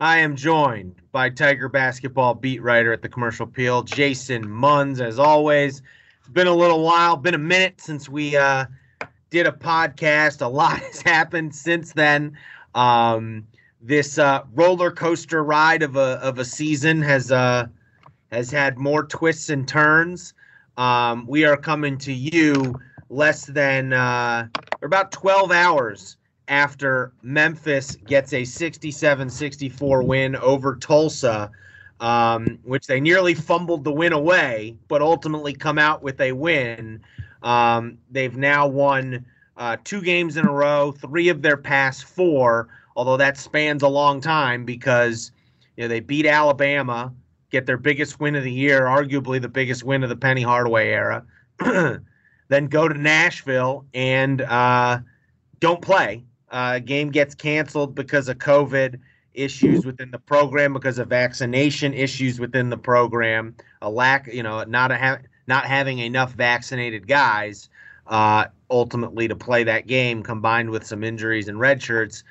I am joined by Tiger basketball beat writer at the Commercial Appeal, Jason Munz. As always, it's been a little while, been a minute since we uh, did a podcast. A lot has happened since then. Um, this uh, roller coaster ride of a of a season has uh, has had more twists and turns. Um, we are coming to you less than uh, or about 12 hours after Memphis gets a 67 64 win over Tulsa, um, which they nearly fumbled the win away, but ultimately come out with a win. Um, they've now won uh, two games in a row, three of their past four, although that spans a long time because you know they beat Alabama, get their biggest win of the year, arguably the biggest win of the Penny Hardaway era, then go to Nashville and uh, don't play uh, game gets canceled because of COVID issues within the program, because of vaccination issues within the program, a lack, you know, not a ha- not having enough vaccinated guys uh, ultimately to play that game, combined with some injuries and red shirts.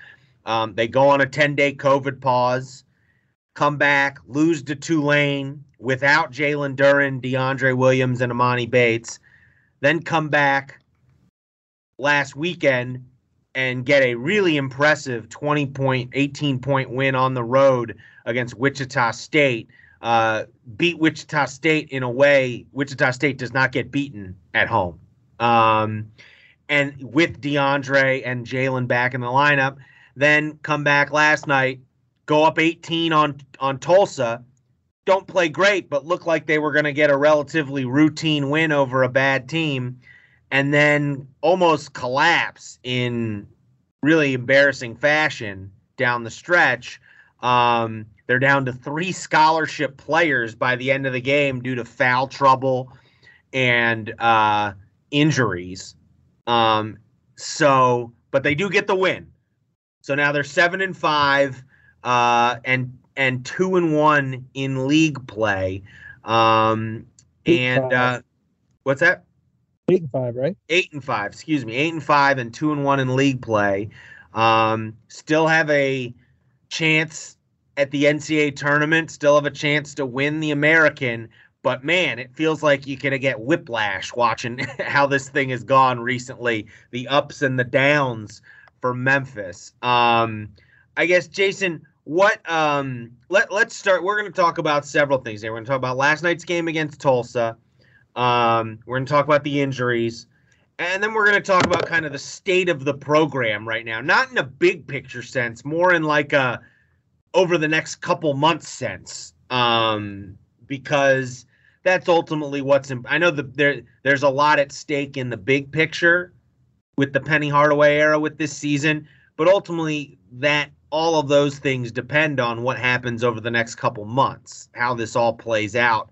Um, they go on a 10 day COVID pause, come back, lose to Tulane without Jalen Duren, DeAndre Williams, and Emoni Bates, then come back last weekend and get a really impressive 20 point, 18 point win on the road against Wichita State. Uh, beat Wichita State in a way Wichita State does not get beaten at home. Um, and with DeAndre and Jalen back in the lineup, then come back last night, go up 18 on on Tulsa. Don't play great, but look like they were going to get a relatively routine win over a bad team and then almost collapse in really embarrassing fashion down the stretch. Um, they're down to three scholarship players by the end of the game due to foul trouble and uh, injuries. Um, so, but they do get the win. So now they're seven and five, uh, and and two and one in league play. Um, and uh, what's that? Eight and five, right? Eight and five, excuse me. Eight and five and two and one in league play. Um, still have a chance at the NCAA tournament, still have a chance to win the American. But man, it feels like you're to get whiplash watching how this thing has gone recently, the ups and the downs for Memphis. Um, I guess, Jason, what um, let, let's start. We're going to talk about several things here. We're going to talk about last night's game against Tulsa. Um, we're going to talk about the injuries. And then we're going to talk about kind of the state of the program right now, not in a big picture sense, more in like a over the next couple months sense, um, because that's ultimately what's. In, I know that there there's a lot at stake in the big picture with the Penny Hardaway era with this season, but ultimately that all of those things depend on what happens over the next couple months, how this all plays out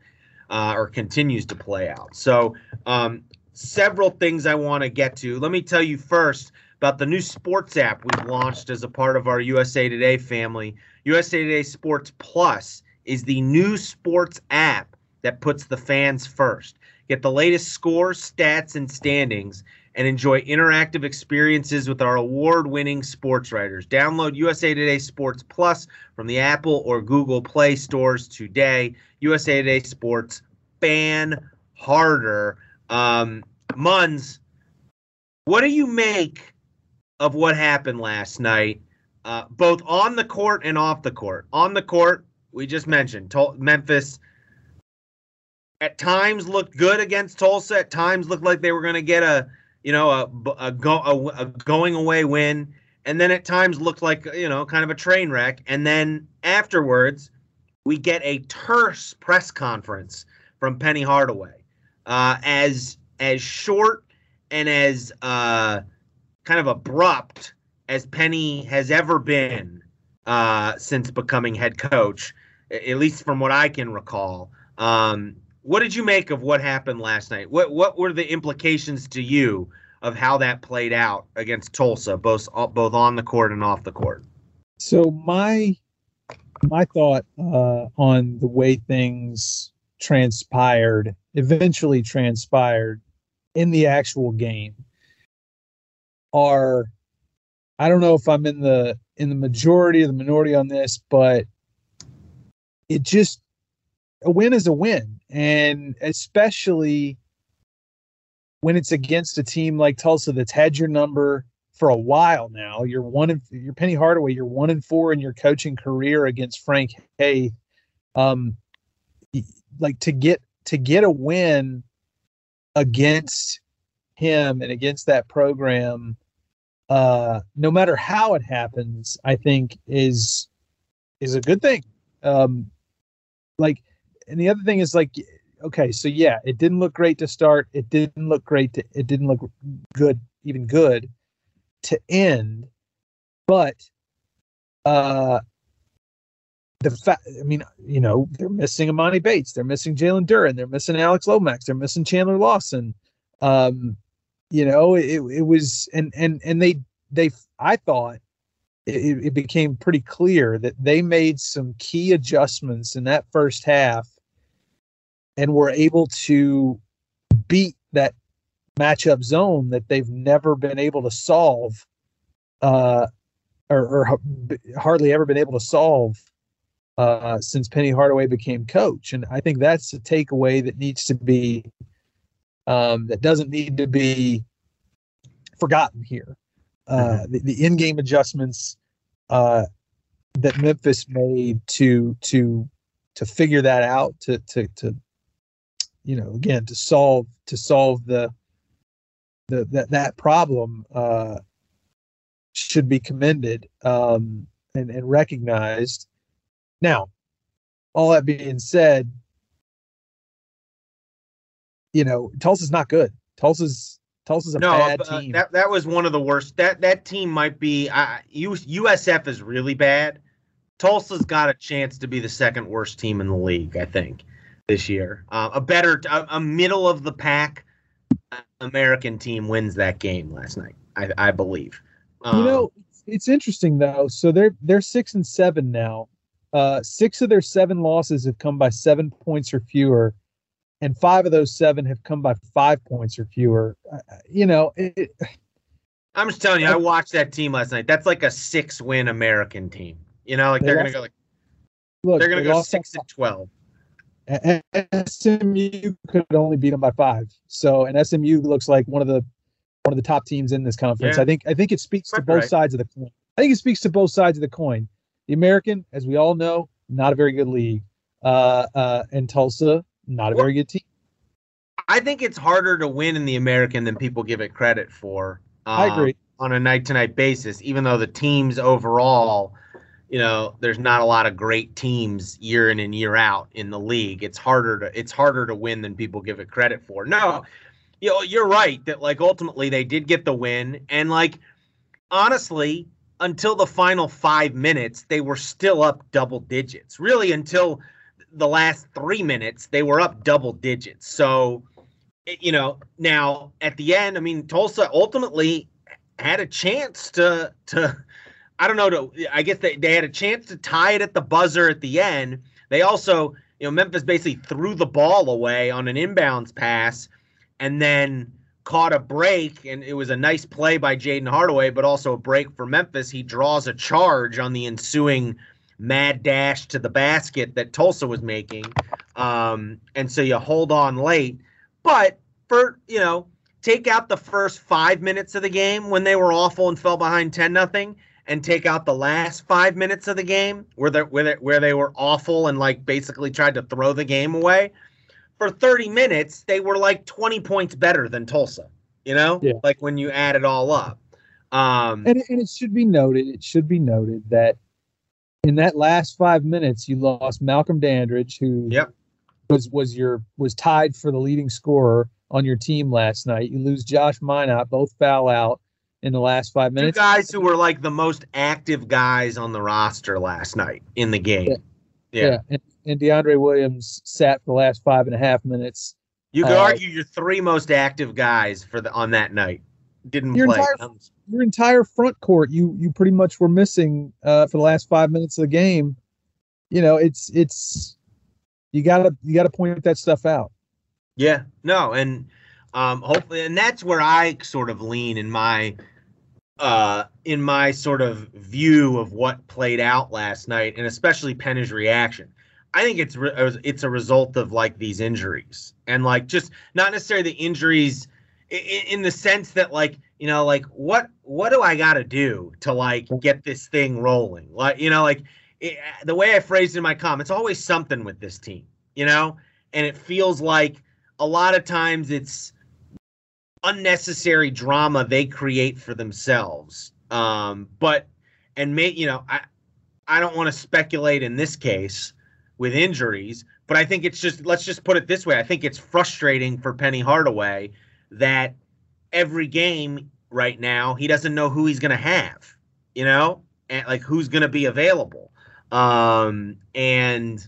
uh, or continues to play out. So, um, several things I want to get to. Let me tell you first about the new sports app we've launched as a part of our USA Today family. USA Today Sports Plus is the new sports app that puts the fans first. Get the latest scores, stats, and standings and enjoy interactive experiences with our award winning sports writers. Download USA Today Sports Plus from the Apple or Google Play stores today. USA Today Sports, fan harder. Um, Munz, what do you make of what happened last night, uh, both on the court and off the court? On the court, we just mentioned Memphis at times looked good against Tulsa. At times looked like they were going to get a you know, a, a, go, a, a going away win, and then at times looked like you know kind of a train wreck. And then afterwards, we get a terse press conference from Penny Hardaway, uh, as as short and as uh, kind of abrupt as Penny has ever been. uh, since becoming head coach, at least from what I can recall. Um, what did you make of what happened last night? What what were the implications to you of how that played out against Tulsa, both both on the court and off the court? So my my thought uh, on the way things transpired, eventually transpired in the actual game, are I don't know if I'm in the in the majority or the minority on this, but it just a win is a win, and especially when it's against a team like Tulsa that's had your number for a while now. You're one in you're Penny Hardaway. You're one in four in your coaching career against Frank Haith. Um, like to get to get a win against him and against that program, uh, no matter how it happens, I think is is a good thing. Um, like, and the other thing is like, okay, so yeah, it didn't look great to start. It didn't look great. To, it didn't look good, even good to end, but uh the fact I mean, you know, they're missing Emoni Bates, they're missing Jalen Duren, they're missing Alex Lomax, they're missing Chandler Lawson. Um, you know, it it was and and and they they I thought it, it became pretty clear that they made some key adjustments in that first half and were able to beat that matchup zone that they've never been able to solve, uh, or, or hardly ever been able to solve uh, since Penny Hardaway became coach. And I think that's a takeaway that needs to be um, that doesn't need to be forgotten here. Uh, mm-hmm. the, the in-game adjustments uh, that Memphis made to to to figure that out to to to you know again to solve to solve the the, that that problem uh, should be commended um, and, and recognized. Now, all that being said, you know, Tulsa's not good. Tulsa's Tulsa's a no, bad uh, team. that that was one of the worst. That that team might be. Uh, USF is really bad. Tulsa's got a chance to be the second worst team in the league. I think this year. Uh, a better, a, a middle of the pack American team wins that game last night. I, I believe. Um, you know, it's interesting though. So they're they're six and seven now. Uh, six of their seven losses have come by seven points or fewer, and five of those seven have come by five points or fewer. Uh, you know, it, I'm just telling you, I watched that team last night. That's like a six-win American team. You know, like they are gonna go like, look, they're gonna they go six and twelve. SMU could only beat them by five. So, and SMU looks like one of the one of the top teams in this conference. Yeah. I think I think it speaks to both right. sides of the coin. I think it speaks to both sides of the coin. The American, as we all know, not a very good league, uh, uh, and Tulsa, not a well, very good team. I think it's harder to win in the American than people give it credit for. Um, I agree on a night to night basis, even though the teams overall you know, there's not a lot of great teams year in and year out in the league. It's harder to it's harder to win than people give it credit for. No, you know, you're right that like ultimately they did get the win, and like honestly, until the final five minutes, they were still up double digits. Really, until the last three minutes, they were up double digits. So, you know, now at the end, I mean, Tulsa ultimately had a chance to to I don't know. To, I guess they, they had a chance to tie it at the buzzer at the end. They also, you know, Memphis basically threw the ball away on an inbounds pass and then caught a break. And it was a nice play by Jaden Hardaway, but also a break for Memphis. He draws a charge on the ensuing mad dash to the basket that Tulsa was making. Um, and so you hold on late. But for, you know, take out the first five minutes of the game when they were awful and fell behind 10 nothing and take out the last five minutes of the game where they where they, where they were awful and like basically tried to throw the game away. For 30 minutes, they were like 20 points better than Tulsa. You know, yeah. like when you add it all up. Um, and, and it should be noted. It should be noted that in that last five minutes, you lost Malcolm Dandridge, who yep. was was your was tied for the leading scorer on your team last night. You lose Josh Minott, both foul out in the last five Two minutes. guys who were like the most active guys on the roster last night in the game. Yeah. Yeah. Yeah, and, and DeAndre Williams sat for the last five and a half minutes. You could Uh, argue your three most active guys for the on that night didn't Your play. entire- Your entire front court, you you pretty much were missing uh, for the last five minutes of the game. You know, it's it's you gotta you gotta point that stuff out. Yeah, no, and um, hopefully, and that's where I sort of lean in my uh in my sort of view of what played out last night, and especially Penny's reaction. I think it's re- it's a result of like these injuries, and like just not necessarily the injuries in, in the sense that like you know like what what do I got to do to like get this thing rolling? Like you know like it, the way I phrased in my comments, always something with this team, you know, and it feels like a lot of times it's unnecessary drama they create for themselves. Um, but and may you know, I I don't want to speculate in this case with injuries, but I think it's just let's just put it this way. I think it's frustrating for Penny Hardaway that every game right now he doesn't know who he's gonna have, you know, and like who's gonna be available. Um, and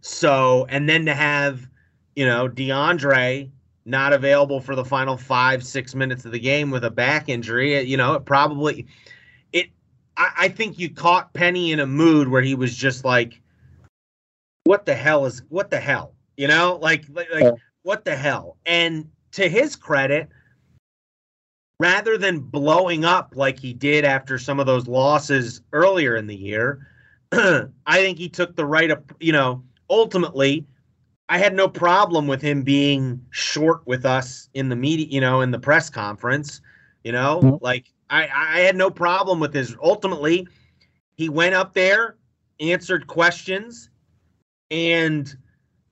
so and then to have you know, DeAndre not available for the final five, six minutes of the game with a back injury. You know, it probably it I, I think you caught Penny in a mood where he was just like, What the hell is what the hell? You know, like like, like what the hell? And to his credit, rather than blowing up like he did after some of those losses earlier in the year, I think he took the right, you know, ultimately, I had no problem with him being short with us in the media, you know, in the press conference, you know, Mhm. like I, I had no problem with his. Ultimately, he went up there, answered questions, and,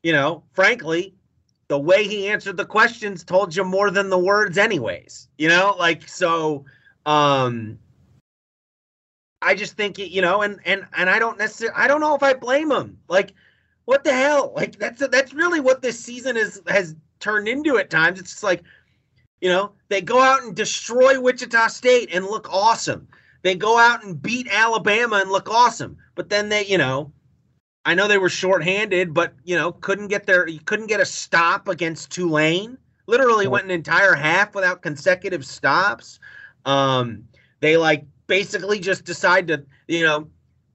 you know, frankly, the way he answered the questions told you more than the words, anyways, you know, like so. Um, I just think you know, and and and I don't necessarily, I don't know if I blame him. Like, what the hell? Like that's that's really what this season is has turned into at times. It's like, you know, they go out and destroy Wichita State and look awesome. They go out and beat Alabama and look awesome. But then they, you know, I know they were shorthanded, but you know, couldn't get their couldn't get a stop against Tulane. Literally went an entire half without consecutive stops. Um, they like basically just decide to, you know,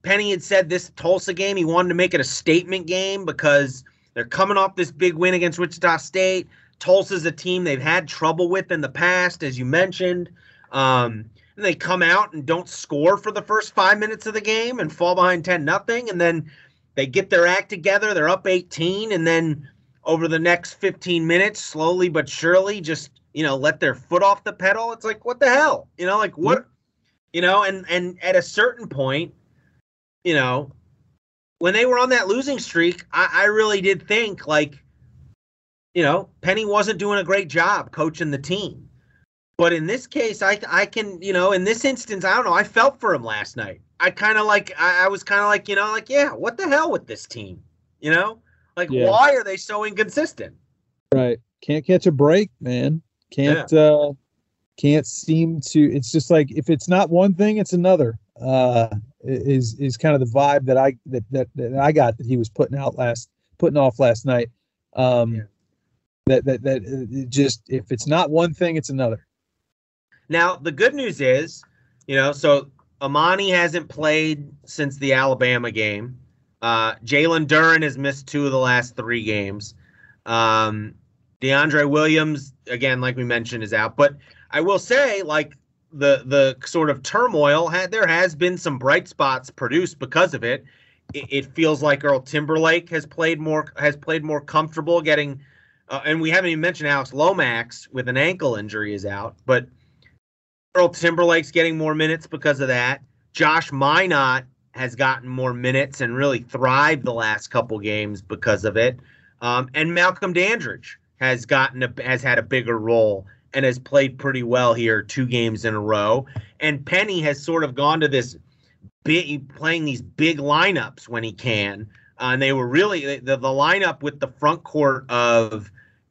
Penny had said this Tulsa game, he wanted to make it a statement game because they're coming off this big win against Wichita State. Tulsa's a team they've had trouble with in the past, as you mentioned. Um, and they come out and don't score for the first five minutes of the game and fall behind 10 nothing. And then they get their act together. They're up 18. And then over the next 15 minutes, slowly but surely, just, you know, let their foot off the pedal. It's like, what the hell? You know, like what, you know, and, and at a certain point, you know, when they were on that losing streak, I, I really did think like, you know, Penny wasn't doing a great job coaching the team. But in this case, I I can, you know, in this instance, I don't know. I felt for him last night. I kind of like, I, I was kind of like, you know, like, yeah, what the hell with this team? You know, like, Yeah. why are they so inconsistent? Right. Can't catch a break, man. Can't uh can't seem to it's just like if it's not one thing, it's another. Uh is is kind of the vibe that I that that, that I got that he was putting out last putting off last night. Um Yeah. that that that uh, just if it's not one thing, it's another. Now, the good news is, you know, so Emoni hasn't played since the Alabama game. Uh, Jalen Duren has missed two of the last three games. Um, DeAndre Williams, again, like we mentioned, is out. But I will say, like the the sort of turmoil there has been some bright spots produced because of it. It, it feels like Earl Timberlake has played more has played more comfortable getting, uh, and we haven't even mentioned Alex Lomax with an ankle injury is out, but. Earl Timberlake's getting more minutes because of that. Josh Minott has gotten more minutes and really thrived the last couple games because of it. Um, and Malcolm Dandridge has gotten a, has had a bigger role and has played pretty well here two games in a row. And Penny has sort of gone to this big playing these big lineups when he can. Uh, and they were really the, the lineup with the front court of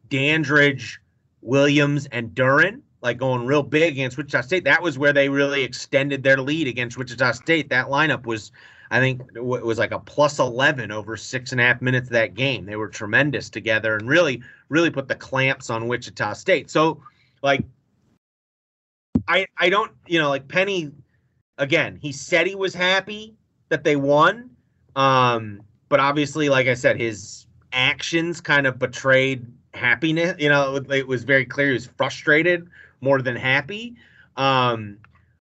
Dandridge, Williams, and Duren like going real big against Wichita State. That was where they really extended their lead against Wichita State. That lineup was, I think, it was like a plus 11 over six and a half minutes of that game. They were tremendous together and really, really put the clamps on Wichita State. So, like, I, I don't, you know, like Penny, again, he said he was happy that they won. Um, but obviously, like I said, his actions kind of betrayed happiness. You know, it was very clear he was frustrated more than happy. Um,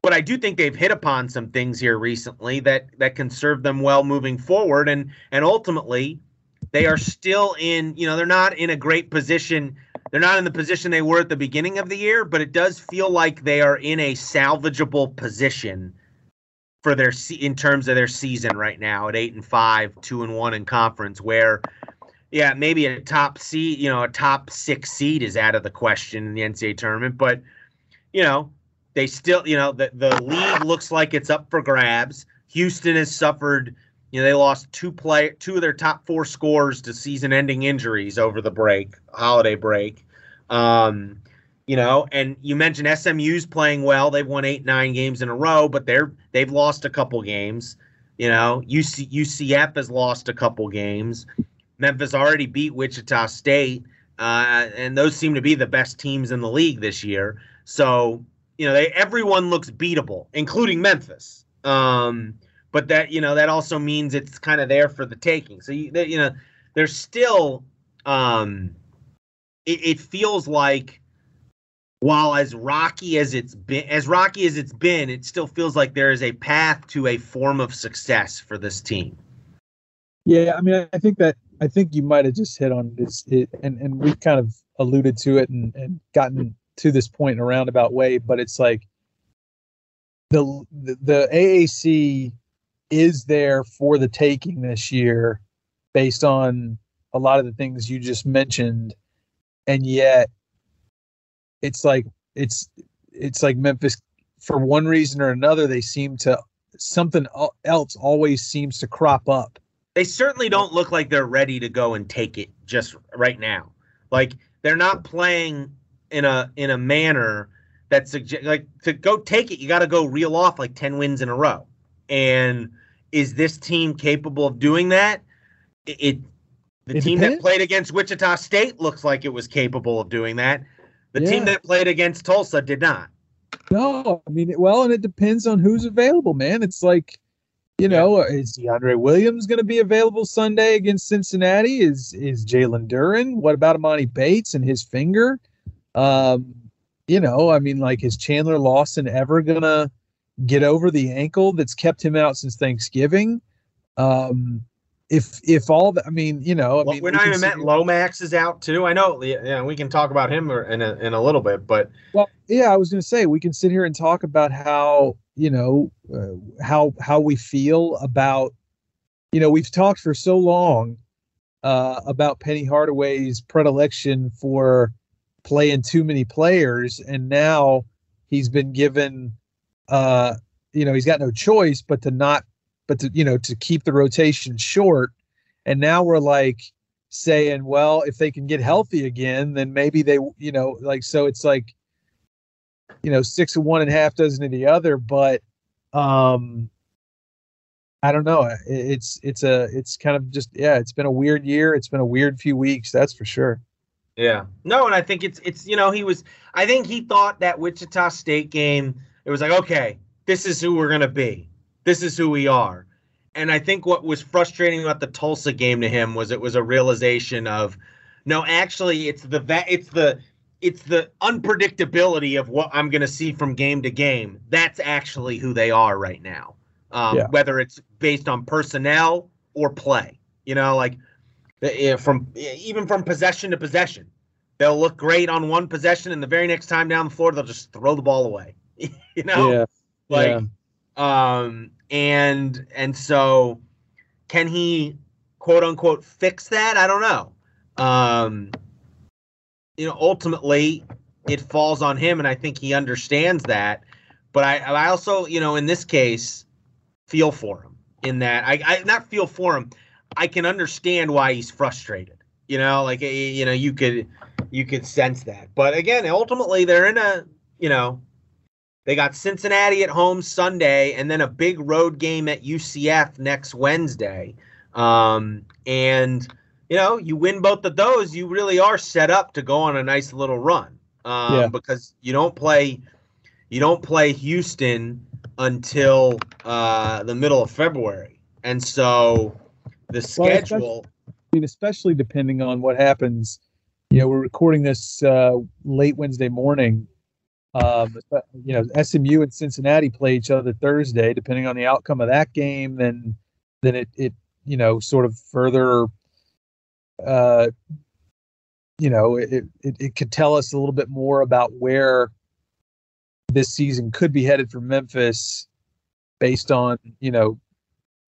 but I do think they've hit upon some things here recently that that can serve them well moving forward, and and ultimately, they are still in. You know, they're not in a great position. They're not in the position they were at the beginning of the year, but it does feel like they are in a salvageable position for their in terms of their season right now at eight and five, two and one in conference, where yeah, maybe a top seed, you know, a top six seed is out of the question in the NCAA tournament, but you know, they still, you know, the the league looks like it's up for grabs. Houston has suffered, you know, they lost two play two of their top four scores to season-ending injuries over the break, holiday break. Um, you know, and you mentioned SMU's playing well. They've won eight, nine games in a row, but they're they've lost a couple games. You know, UC, UCF has lost a couple games. Memphis already beat Wichita State, uh, and those seem to be the best teams in the league this year. So you know, they everyone looks beatable, including Memphis. Um, but that you know that also means it's kind of there for the taking. So you, you know, there's still um, it, it feels like while as rocky as it's been as rocky as it's been it still feels like there is a path to a form of success for this team yeah i mean i think that I think you might have just hit on this, it, and and we've kind of alluded to it and, and gotten to this point in a roundabout way, but it's like the, the the AAC is there for the taking this year, based on a lot of the things you just mentioned, and yet it's like it's it's like Memphis for one reason or another they seem to something else always seems to crop up they certainly don't look like they're ready to go and take it just right now. Like they're not playing in a in a manner that suggest like to go take it, you got to go reel off like ten wins in a row. And is this team capable of doing that? It, it the it team depends. that played against Wichita State looks like it was capable of doing that. The yeah. team that played against Tulsa did not. No, I mean, well, and it depends on who's available, man. It's like you know, is DeAndre Williams going to be available Sunday against Cincinnati? Is is Jalen Duren? What about Emoni Bates and his finger? Um, you know, I mean, like, is Chandler Lawson ever going to get over the ankle that's kept him out since Thanksgiving? Um, if if all the, I mean, you know, I well, mean, we're not even met. Lomax is out too. I know. Yeah, we can talk about him in a, in a little bit, but well, yeah, I was going to say we can sit here and talk about how you know uh, how how we feel about you know we've talked for so long uh, about Penny Hardaway's predilection for playing too many players, and now he's been given uh, you know he's got no choice but to not but to you know to keep the rotation short, and now we're like saying well if they can get healthy again then maybe they you know like so it's like you know, six of one and half dozen of the other. But um, I don't know. It's it's a it's kind of just yeah. It's been a weird year. It's been a weird few weeks. That's for sure. Yeah. No, and I think it's it's you know he was. I think he thought that Wichita State game. It was like okay, this is who we're gonna be. This is who we are. And I think what was frustrating about the Tulsa game to him was it was a realization of, no, actually, it's the it's the it's the unpredictability of what I'm going to see from game to game. That's actually who they are right now. Um, yeah. Whether it's based on personnel or play, you know, like from even from possession to possession, they'll look great on one possession, and the very next time down the floor, they'll just throw the ball away. you know, yeah. like, yeah. um, and and so can he quote unquote fix that? I don't know. Um, you know, ultimately it falls on him, and I think he understands that. But I, I also, you know, in this case, feel for him in that I, I not feel for him. I can understand why he's frustrated. You know, like you know, you could you could sense that. But again, ultimately, they're in a you know, they got Cincinnati at home Sunday and then a big road game at UCF next Wednesday. Um, and, you know, you win both of those, you really are set up to go on a nice little run. Um, yeah. because you don't play you don't play Houston until uh, the middle of February. And so the schedule well, I mean, especially depending on what happens. You know, we're recording this uh, late Wednesday morning. Um, you know, SMU and Cincinnati play each other Thursday. Depending on the outcome of that game, then then it it you know sort of further, uh, you know, it, it it could tell us a little bit more about where this season could be headed for Memphis, based on you know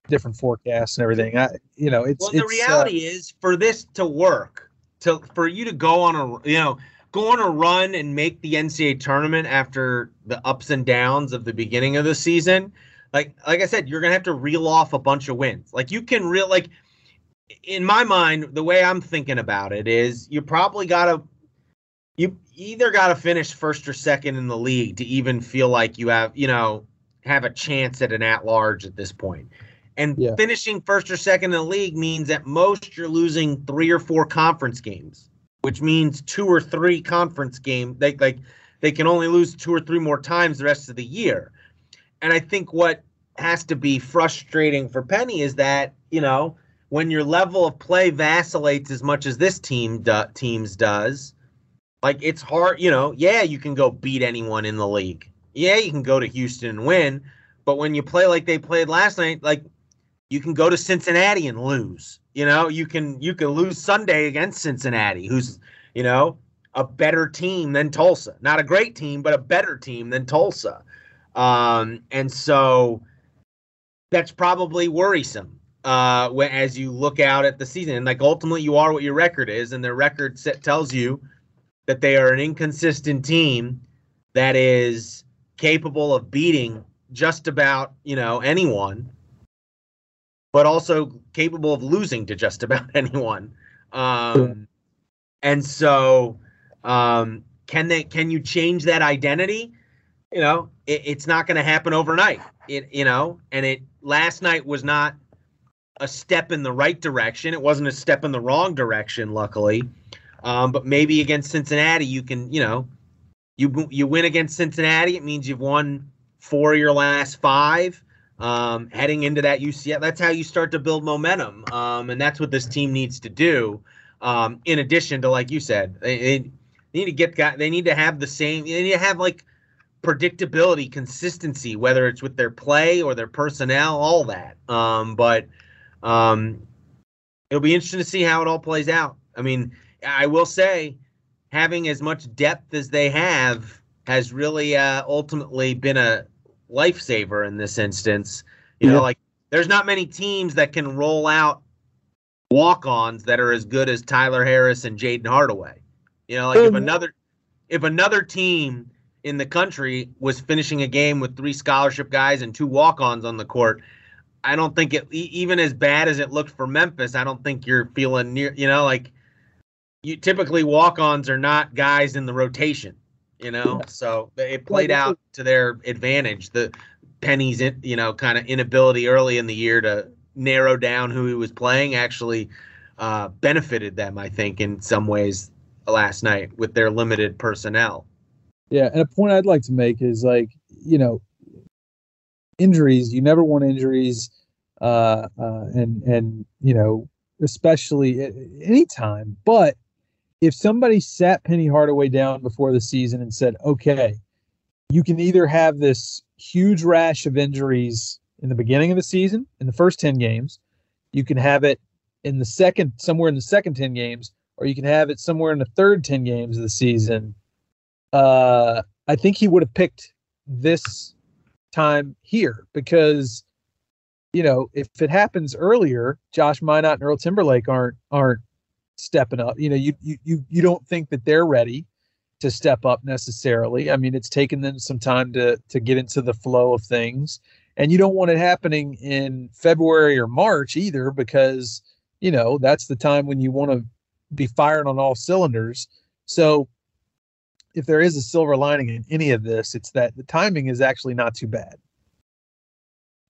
different forecasts and everything. I, you know, it's well. The it's, reality uh, is, for this to work, to for you to go on a you know go on a run and make the NCAA tournament after the ups and downs of the beginning of the season, like like I said, you're gonna have to reel off a bunch of wins. Like you can reel like in my mind, the way I'm thinking about it is you probably gotta you either gotta finish first or second in the league to even feel like you have, you know, have a chance at an at large at this point. And yeah. finishing first or second in the league means at most you're losing three or four conference games, which means two or three conference games. They like they can only lose two or three more times the rest of the year. And I think what has to be frustrating for Penny is that, you know, when your level of play vacillates as much as this team do, teams does, like it's hard, you know, yeah, you can go beat anyone in the league. Yeah, you can go to Houston and win, but when you play like they played last night, like you can go to Cincinnati and lose. You know, you can you can lose Sunday against Cincinnati, who's you know a better team than Tulsa. Not a great team, but a better team than Tulsa. Um, and so that's probably worrisome uh, when, as you look out at the season. And like ultimately, you are what your record is, and their record set tells you that they are an inconsistent team that is capable of beating just about you know anyone but also capable of losing to just about anyone. Um, and so, um, can they? Can you change that identity? You know, it, it's not going to happen overnight. It, you know, and it last night was not a step in the right direction. It wasn't a step in the wrong direction, luckily. Um, but maybe against Cincinnati, you can, you know, you you win against Cincinnati. It means you've won four of your last five um, heading into that UCF. That's how you start to build momentum, um, and that's what this team needs to do. Um, in addition to, like you said, they, they, need to get they need to have the same. They need to have like predictability, consistency, whether it's with their play or their personnel, all that. Um, but um, it'll be interesting to see how it all plays out. I mean, I will say, having as much depth as they have has really uh, ultimately been a lifesaver in this instance. You yeah. know, like there's not many teams that can roll out walk-ons that are as good as Tyler Harris and Jaden Hardaway. You know, like if another if another team in the country was finishing a game with three scholarship guys and two walk-ons on the court, I don't think it even as bad as it looked for Memphis. I don't think you're feeling near. You know, like you typically walk-ons are not guys in the rotation you know. So it played out to their advantage. The Penny's, you know, kind of inability early in the year to narrow down who he was playing actually uh, benefited them, I think, in some ways last night with their limited personnel. Yeah, and a point I'd like to make is like, you know, injuries. You never want injuries, uh, uh, and and you know, especially at any time. But if somebody sat Penny Hardaway down before the season and said, okay, you can either have this huge rash of injuries in the beginning of the season, in the first 10 games, you can have it in the second, somewhere in the second 10 games, or you can have it somewhere in the third 10 games of the season. Uh, I think he would have picked this time here because, you know, if it happens earlier, Josh Minott and Earl Timberlake aren't aren't stepping up. You know, you you you you don't think that they're ready to step up necessarily. I mean, it's taken them some time to to get into the flow of things, and you don't want it happening in February or March either, because you know that's the time when you want to be firing on all cylinders. So, if there is a silver lining in any of this, it's that the timing is actually not too bad.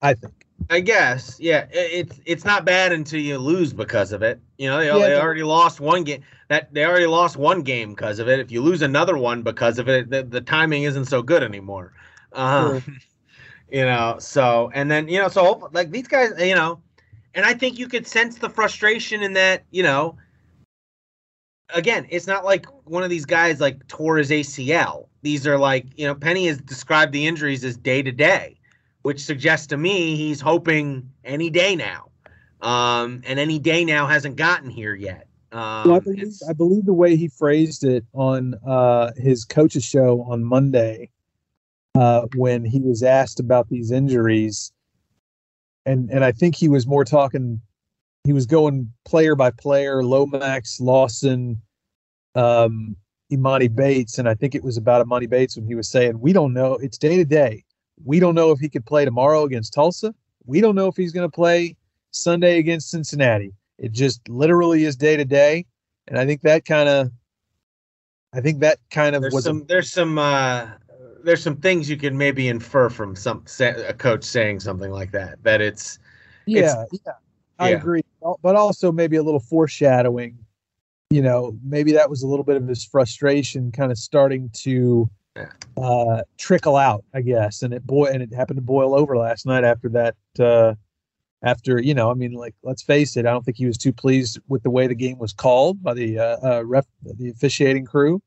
I think. I guess, yeah. It's it's not bad until you lose because of it. You know, they, Yeah, they already lost one game. That they already lost one game because of it. If you lose another one because of it, the, the timing isn't so good anymore. Uh, you know, so and then you know, so like these guys, you know, and I think you could sense the frustration in that. You know, again, it's not like one of these guys like tore his ACL. These are like you know, Penny has described the injuries as day to day, which suggests to me he's hoping any day now. Um, and any day now hasn't gotten here yet. Um, Well, I, believe, I believe the way he phrased it on uh, his coach's show on Monday, uh, when he was asked about these injuries, and and I think he was more talking, he was going player by player, Lomax, Lawson, um, Emoni Bates, and I think it was about Emoni Bates when he was saying, "We don't know. It's day to day. We don't know if he could play tomorrow against Tulsa. We don't know if he's going to play Sunday against Cincinnati. It just literally is day to day." And I think that kind of, I think that kind of there's was a- some there's some uh, there's some things you can maybe infer from some a coach saying something like that. That it's yeah, yeah, I yeah. agree. But also maybe a little foreshadowing. You know, maybe that was a little bit of his frustration kind of starting to Yeah. uh, trickle out, I guess. And it boy, and it happened to boil over last night after that. Uh, after you know, I mean, like let's face it, I don't think he was too pleased with the way the game was called by the uh, uh, ref, the officiating crew.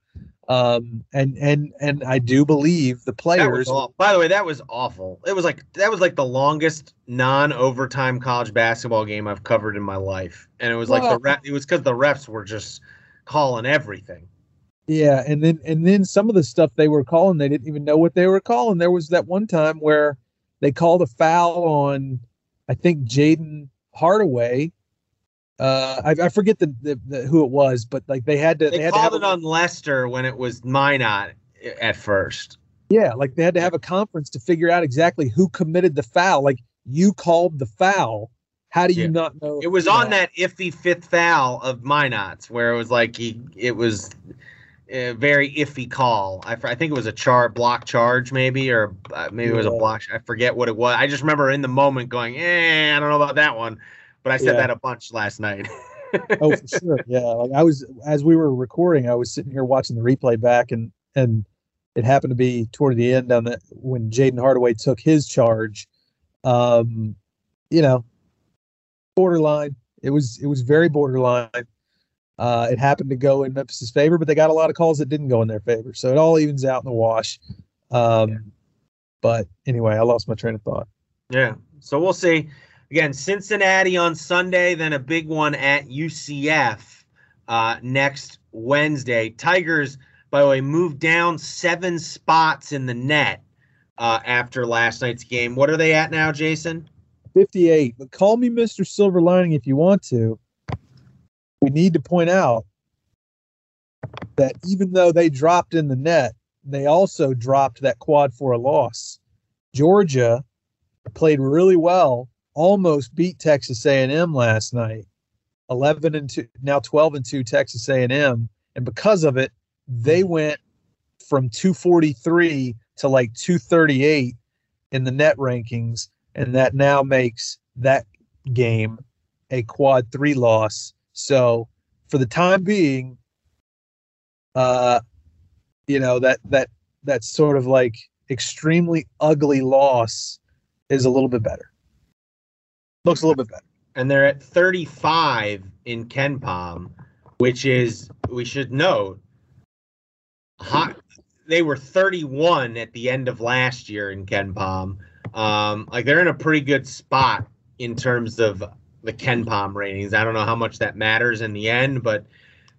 Um, and and and I do believe the players. by the way that was awful. It was like that was like the longest non overtime college basketball game I've covered in my life, and it was like the ref, it was because the refs were just calling everything. Yeah, and then and then some of the stuff they were calling, they didn't even know what they were calling. There was that one time where they called a foul on, I think Jaden Hardaway. Uh, I, I forget the, the, the who it was, but like they had to They, they, had to called have it a, on Lester when it was Minott at first. yeah, like they had to have a conference to figure out exactly who committed the foul. Like you called the foul, how do you Yeah. not know? It was on know? that iffy fifth foul of Minott's where it was like he it was a very iffy call. I think it was a char block charge maybe or uh, maybe it was a block. I forget what it was. I just remember in the moment going, eh, I don't know about that one. But I said Yeah. that a bunch last night. oh for sure yeah like i was as we were recording i was sitting here watching the replay back and and it happened to be toward the end on the when jaden hardaway took his charge um you know borderline it was it was very borderline uh it happened to go in memphis's favor but they got a lot of calls that didn't go in their favor so it all evens out in the wash um but anyway i lost my train of thought Yeah. So we'll see. Again, Cincinnati on Sunday, then a big one at UCF uh, next Wednesday. Tigers, by the way, moved down seven spots in the NET uh, after last night's game. What are they at now, Jason? 58. But call me Mr. Silver Lining if you want to. We need to point out that even though they dropped in the NET, they also dropped that quad for a loss. Georgia played really well, almost beat Texas A&M last night. 11 and 2 now 12 and 2 Texas A&M and because of it they went from 243 to like 238 in the NET rankings and that now makes that game a quad 3 loss so for the time being uh you know that that that sort of like extremely ugly loss is a little bit better looks a little bit better And they're at 35 in KenPom, which is, we should note, hot. They were 31 at the end of last year in KenPom. Um, like they're in a pretty good spot in terms of the KenPom ratings. I don't know how much that matters in the end, but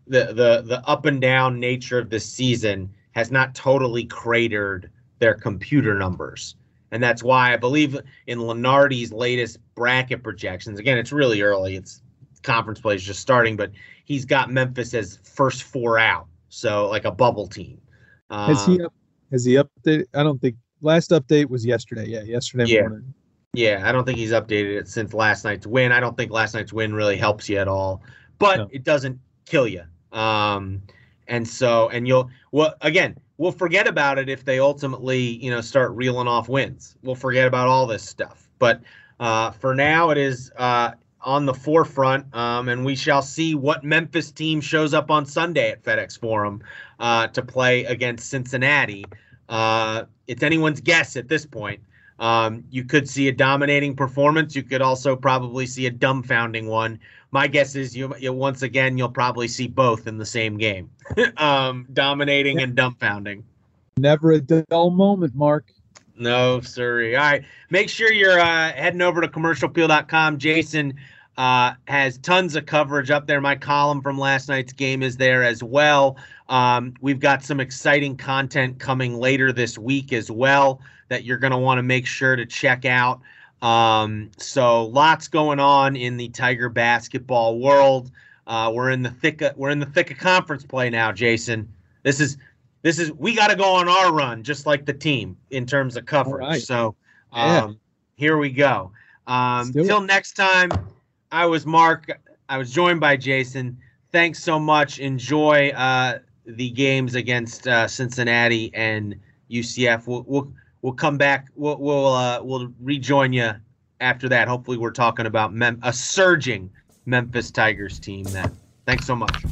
the the the up and down nature of the season has not totally cratered their computer numbers. And that's why I believe in Lunardi's latest bracket projections. Again, it's really early. It's conference play is just starting, but he's got Memphis as first four out. So like a bubble team. Has he Um, up, has he updated? I don't think last update was yesterday. Yeah, yesterday Yeah. morning. Yeah, I don't think he's updated it since last night's win. I don't think last night's win really helps you at all, but No. it doesn't kill you. Um, and so, and you'll, well, again, we'll forget about it if they ultimately, you know, start reeling off wins. We'll forget about all this stuff. But uh, for now, it is uh, on the forefront, um, and we shall see what Memphis team shows up on Sunday at FedEx Forum uh, to play against Cincinnati. Uh, it's anyone's guess at this point. Um, you could see a dominating performance. You could also probably see a dumbfounding one. My guess is you, you once again you'll probably see both in the same game, um, dominating and dumbfounding. Never a dull moment, Mark. No, sorry. All right. Make sure you're uh, heading over to commercialappeal.com. Jason uh, has tons of coverage up there. My column from last night's game is there as well. Um, we've got some exciting content coming later this week as well that you're going to want to make sure to check out. Um, so lots going on in the Tiger basketball world. Uh, we're in the thick of, we're in the thick of conference play now, Jason. This is this is we got to go on our run just like the team in terms of coverage. Right. So um, yeah. here we go. Um, till next time, I was Mark. I was joined by Jason. Thanks so much. Enjoy uh, the games against uh, Cincinnati and UCF. We'll, we'll we'll come back. We'll we'll uh, we'll rejoin you after that. Hopefully, we're talking about Mem- a surging Memphis Tigers team. Then, thanks so much.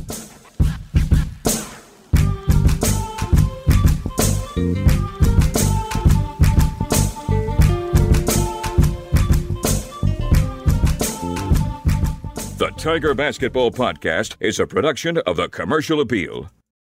Tiger Basketball Podcast is a production of the Commercial Appeal.